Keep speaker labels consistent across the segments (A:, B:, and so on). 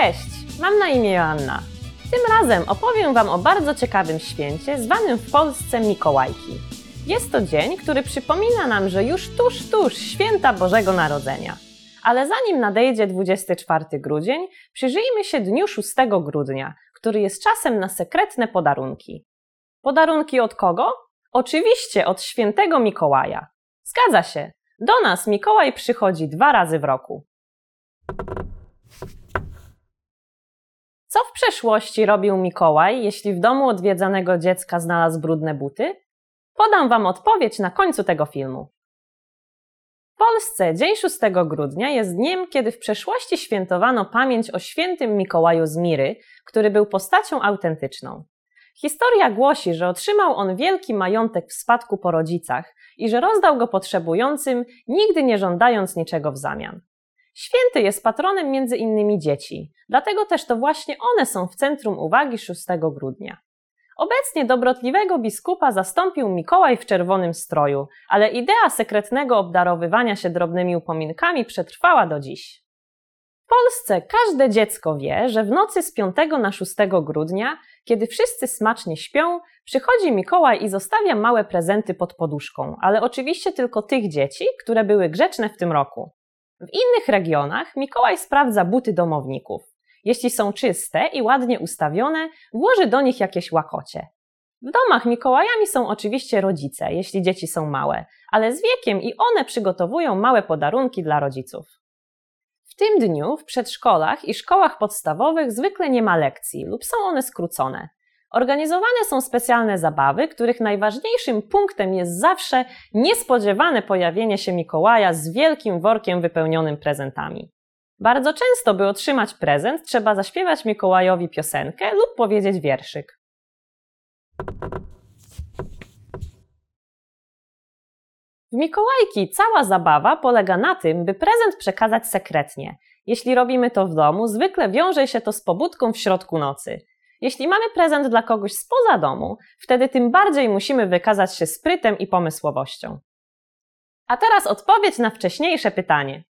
A: Cześć, mam na imię Joanna. Tym razem opowiem Wam o bardzo ciekawym święcie zwanym w Polsce Mikołajki. Jest to dzień, który przypomina nam, że już tuż, tuż święta Bożego Narodzenia. Ale zanim nadejdzie 24 grudzień, przyjrzyjmy się dniu 6 grudnia, który jest czasem na sekretne podarunki. Podarunki od kogo? Oczywiście od świętego Mikołaja. Zgadza się, do nas Mikołaj przychodzi dwa razy w roku. Co w przeszłości robił Mikołaj, jeśli w domu odwiedzanego dziecka znalazł brudne buty? Podam Wam odpowiedź na końcu tego filmu. W Polsce dzień 6 grudnia jest dniem, kiedy w przeszłości świętowano pamięć o świętym Mikołaju z Miry, który był postacią autentyczną. Historia głosi, że otrzymał on wielki majątek w spadku po rodzicach i że rozdał go potrzebującym, nigdy nie żądając niczego w zamian. Święty jest patronem między innymi dzieci, dlatego też to właśnie one są w centrum uwagi 6 grudnia. Obecnie dobrotliwego biskupa zastąpił Mikołaj w czerwonym stroju, ale idea sekretnego obdarowywania się drobnymi upominkami przetrwała do dziś. W Polsce każde dziecko wie, że w nocy z 5 na 6 grudnia, kiedy wszyscy smacznie śpią, przychodzi Mikołaj i zostawia małe prezenty pod poduszką, ale oczywiście tylko tych dzieci, które były grzeczne w tym roku. W innych regionach Mikołaj sprawdza buty domowników. Jeśli są czyste i ładnie ustawione, włoży do nich jakieś łakocie. W domach Mikołajami są oczywiście rodzice, jeśli dzieci są małe, ale z wiekiem i one przygotowują małe podarunki dla rodziców. W tym dniu w przedszkolach i szkołach podstawowych zwykle nie ma lekcji lub są one skrócone. Organizowane są specjalne zabawy, których najważniejszym punktem jest zawsze niespodziewane pojawienie się Mikołaja z wielkim workiem wypełnionym prezentami. Bardzo często, by otrzymać prezent, trzeba zaśpiewać Mikołajowi piosenkę lub powiedzieć wierszyk. W Mikołajki cała zabawa polega na tym, by prezent przekazać sekretnie. Jeśli robimy to w domu, zwykle wiąże się to z pobudką w środku nocy. Jeśli mamy prezent dla kogoś spoza domu, wtedy tym bardziej musimy wykazać się sprytem i pomysłowością. A teraz odpowiedź na wcześniejsze pytanie.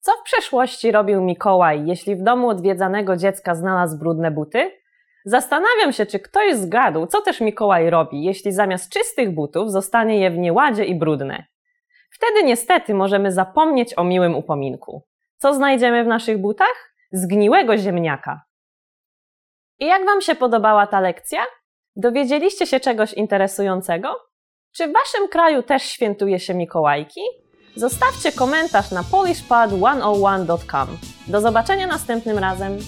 A: Co w przeszłości robił Mikołaj, jeśli w domu odwiedzanego dziecka znalazł brudne buty? Zastanawiam się, czy ktoś zgadł, co też Mikołaj robi, jeśli zamiast czystych butów zostanie je w nieładzie i brudne. Wtedy niestety możemy zapomnieć o miłym upominku. Co znajdziemy w naszych butach? Zgniłego ziemniaka. I jak Wam się podobała ta lekcja? Dowiedzieliście się czegoś interesującego? Czy w Waszym kraju też świętuje się Mikołajki? Zostawcie komentarz na polishpad101.com. Do zobaczenia następnym razem.